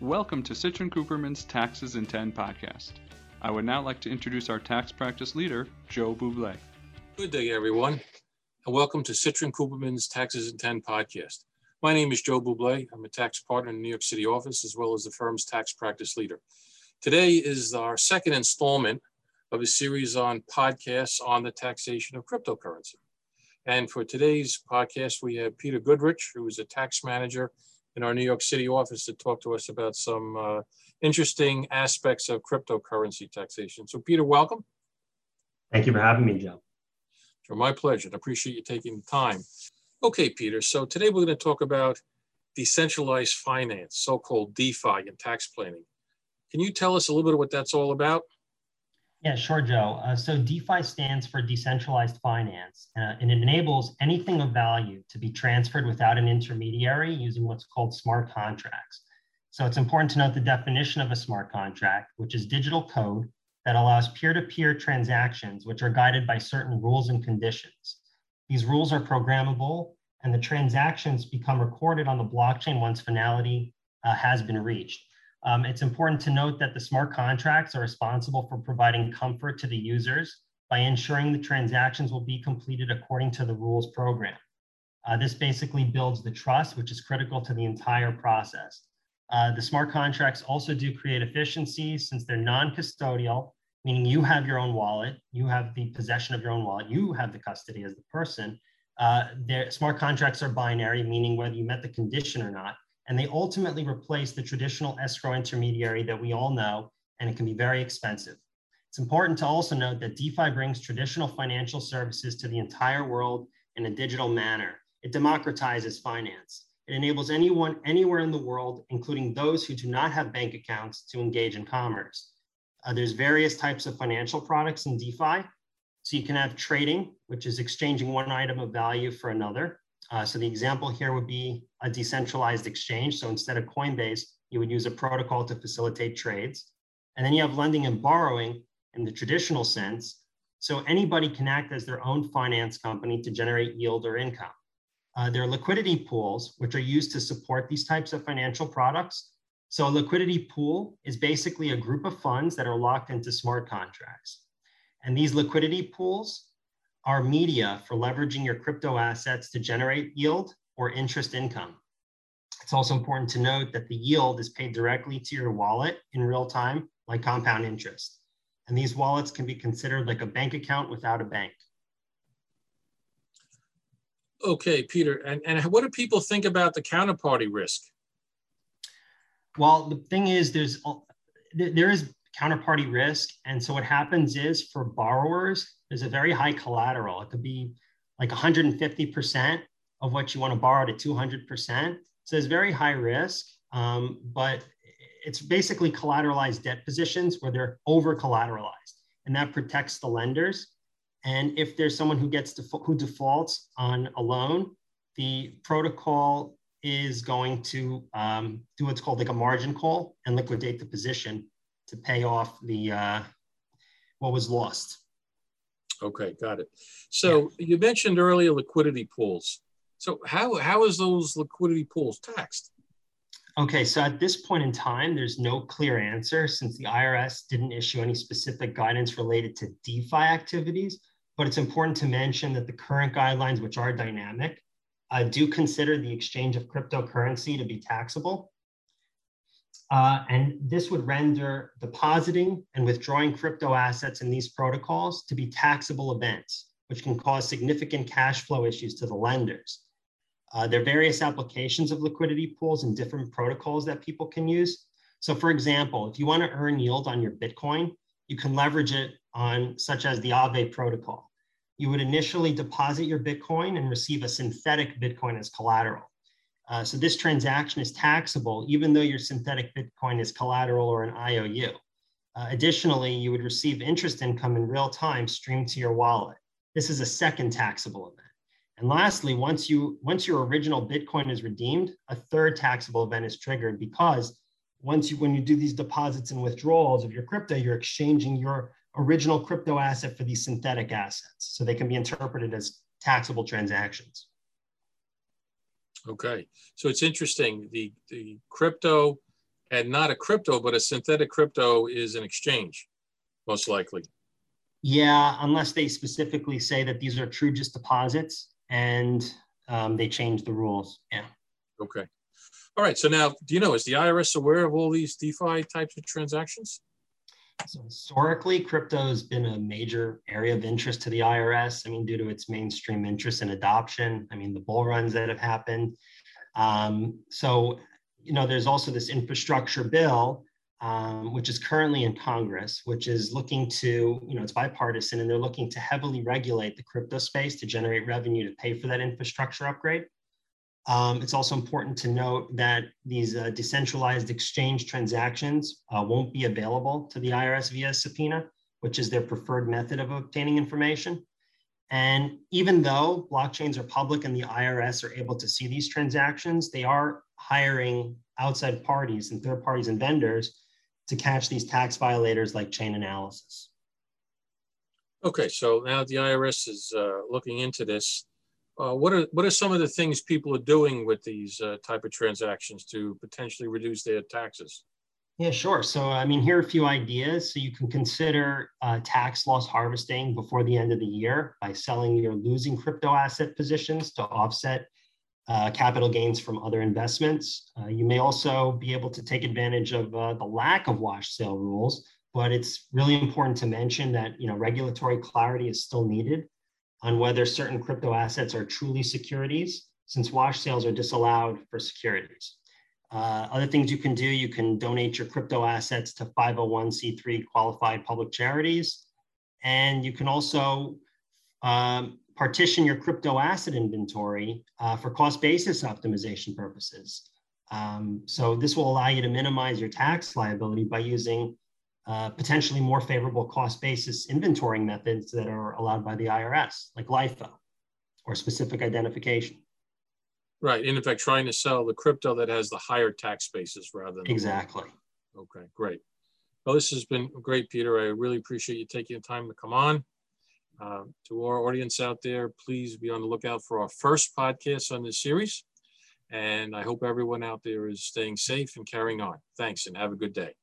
Welcome to Citrin Cooperman's Taxes in 10 podcast. I would now like to introduce our tax practice leader, Joe Buble. Good day, everyone, and welcome to Citrin Cooperman's Taxes in 10 podcast. My name is Joe Buble. I'm a tax partner in the New York City office as well as the firm's tax practice leader. Today is our second installment of a series on podcasts on the taxation of cryptocurrency. And for today's podcast, we have Peter Goodrich, who is a tax manager in our New York City office to talk to us about some uh, interesting aspects of cryptocurrency taxation. So, Peter, welcome. Thank you for having me, Joe. For my pleasure. And appreciate you taking the time. Okay, Peter. So, today we're going to talk about decentralized finance, so called DeFi and tax planning. Can you tell us a little bit of what that's all about? Yeah, sure, Joe. Uh, so DeFi stands for decentralized finance, uh, and it enables anything of value to be transferred without an intermediary using what's called smart contracts. So it's important to note the definition of a smart contract, which is digital code that allows peer-to-peer transactions, which are guided by certain rules and conditions. These rules are programmable, and the transactions become recorded on the blockchain once finality uh, has been reached. Um, it's important to note that the smart contracts are responsible for providing comfort to the users by ensuring the transactions will be completed according to the rules program. Uh, this basically builds the trust, which is critical to the entire process. Uh, the smart contracts also do create efficiencies since they're non-custodial, meaning you have your own wallet, you have the possession of your own wallet, you have the custody as the person. Uh, smart contracts are binary, meaning whether you met the condition or not and they ultimately replace the traditional escrow intermediary that we all know, and it can be very expensive. It's important to also note that DeFi brings traditional financial services to the entire world in a digital manner. It democratizes finance. It enables anyone anywhere in the world, including those who do not have bank accounts, to engage in commerce. Uh, there's various types of financial products in DeFi. So you can have trading, which is exchanging one item of value for another. Uh, so the example here would be a decentralized exchange. So instead of Coinbase, you would use a protocol to facilitate trades. And then you have lending and borrowing in the traditional sense. So anybody can act as their own finance company to generate yield or income. Uh, there are liquidity pools, which are used to support these types of financial products. So a liquidity pool is basically a group of funds that are locked into smart contracts. And these liquidity pools are media for leveraging your crypto assets to generate yield or interest income. It's also important to note that the yield is paid directly to your wallet in real time, like compound interest. And these wallets can be considered like a bank account without a bank. Okay, Peter, and, and what do people think about the counterparty risk? Well, the thing is, there's there is counterparty risk, and so what happens is for borrowers, there's a very high collateral. It could be like 150% of what you want to borrow to 200%. So there's very high risk, um, but it's basically collateralized debt positions where they're over collateralized, and that protects the lenders. And if there's someone who gets who defaults on a loan, the protocol is going to um, do what's called like a margin call and liquidate the position to pay off the uh, what was lost. Okay, got it. So yeah. you mentioned earlier liquidity pools. So how how is those liquidity pools taxed? Okay, so at this point in time, there's no clear answer since the IRS didn't issue any specific guidance related to DeFi activities. But it's important to mention that the current guidelines, which are dynamic, uh, do consider the exchange of cryptocurrency to be taxable. Uh, and this would render depositing and withdrawing crypto assets in these protocols to be taxable events, which can cause significant cash flow issues to the lenders. Uh, there are various applications of liquidity pools and different protocols that people can use. So for example, if you want to earn yield on your Bitcoin, you can leverage it on such as the Aave protocol. You would initially deposit your Bitcoin and receive a synthetic Bitcoin as collateral. Uh, so this transaction is taxable even though your synthetic Bitcoin is collateral or an IOU. Uh, additionally, you would receive interest income in real time streamed to your wallet. This is a second taxable event. And lastly, once you once your original Bitcoin is redeemed, a third taxable event is triggered because once you when you do these deposits and withdrawals of your crypto, you're exchanging your original crypto asset for these synthetic assets. So they can be interpreted as taxable transactions. Okay, so it's interesting. The the crypto and not a crypto, but a synthetic crypto is an exchange, most likely. Yeah, unless they specifically say that these are true just deposits and um, they change the rules. Yeah. Okay. All right. So now, do you know, is the IRS aware of all these DeFi types of transactions? So historically, crypto has been a major area of interest to the IRS. I mean, due to its mainstream interest and adoption. I mean, the bull runs that have happened. Um, so, you know, there's also this infrastructure bill, um, which is currently in Congress, which is looking to, you know, it's bipartisan, and they're looking to heavily regulate the crypto space to generate revenue to pay for that infrastructure upgrade. Um, it's also important to note that these uh, decentralized exchange transactions uh, won't be available to the IRS via subpoena, which is their preferred method of obtaining information. And even though blockchains are public and the IRS are able to see these transactions, they are hiring outside parties and third parties and vendors to catch these tax violators like Chainalysis. Okay, so now the IRS is uh, looking into this. Uh, what are what are some of the things people are doing with these uh, type of transactions to potentially reduce their taxes? Yeah, sure. So, I mean, here are a few ideas. So, you can consider uh, tax loss harvesting before the end of the year by selling your losing crypto asset positions to offset uh, capital gains from other investments. Uh, you may also be able to take advantage of the lack of wash sale rules, but it's really important to mention that you know regulatory clarity is still needed on whether certain crypto assets are truly securities, since wash sales are disallowed for securities. Uh, other things you can do, you can donate your crypto assets to 501c3 qualified public charities. And you can also um, partition your crypto asset inventory uh, for cost basis optimization purposes. Um, so this will allow you to minimize your tax liability by using uh, potentially more favorable cost basis inventorying methods that are allowed by the IRS, like LIFO or specific identification. Right. And In effect, trying to sell the crypto that has the higher tax basis rather than. Exactly. Okay, great. Well, this has been great, Peter. I really appreciate you taking the time to come on. Uh, to our audience out there, please be on the lookout for our first podcast on this series. And I hope everyone out there is staying safe and carrying on. Thanks and have a good day.